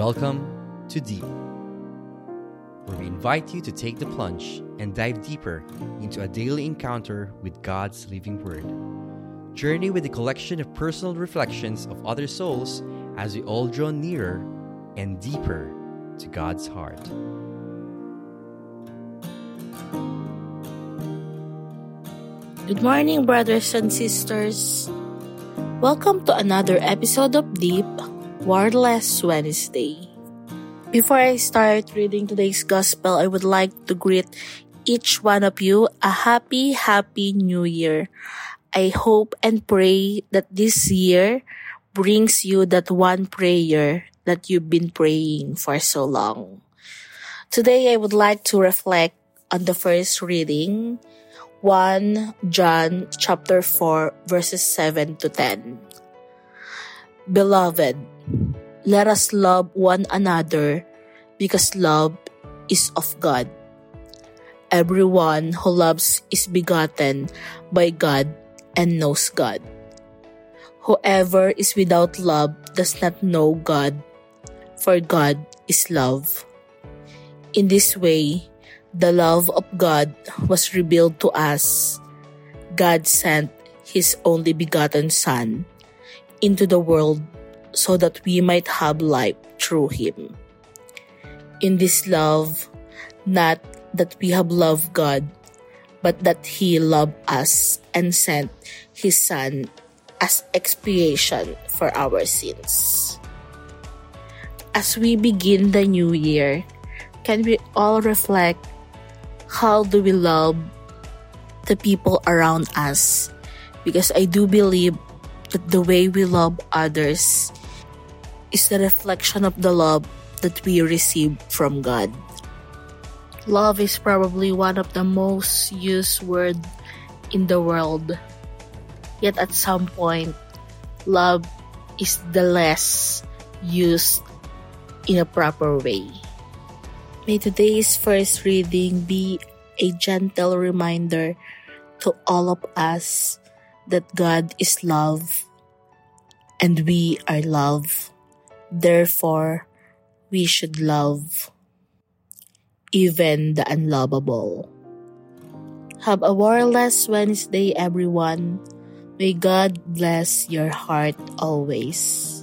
Welcome to Deep, where we invite you to take the plunge and dive deeper into a daily encounter with God's living Word. Journey with a collection of personal reflections of other souls as we all draw nearer and deeper to God's heart. Good morning, brothers and sisters. Welcome to another episode of Deep Wordless Wednesday. Before I start reading today's gospel, I would like to greet each one of you a happy, happy new year. I hope and pray that this year brings you that one prayer that you've been praying for so long. Today, I would like to reflect on the first reading 1 John chapter 4 verses 7 to 10. Beloved, let us love one another because love is of God. Everyone who loves is begotten by God and knows God. Whoever is without love does not know God, for God is love. In this way, the love of God was revealed to us. God sent His only begotten Son into the world so that we might have life through Him. In this love, not that we have loved God, but that He loved us and sent His Son as expiation for our sins. As we begin the new year, can we all reflect how do we love the people around us? Because I do believe that the way we love others is the reflection of the love that we receive from God. Love is probably one of the most used word in the world. Yet at some point, love is the less used in a proper way. May today's first reading be a gentle reminder to all of us that God is love and we are love. Therefore, we should love even the unlovable. Have a warless Wednesday, everyone. May God bless your heart always.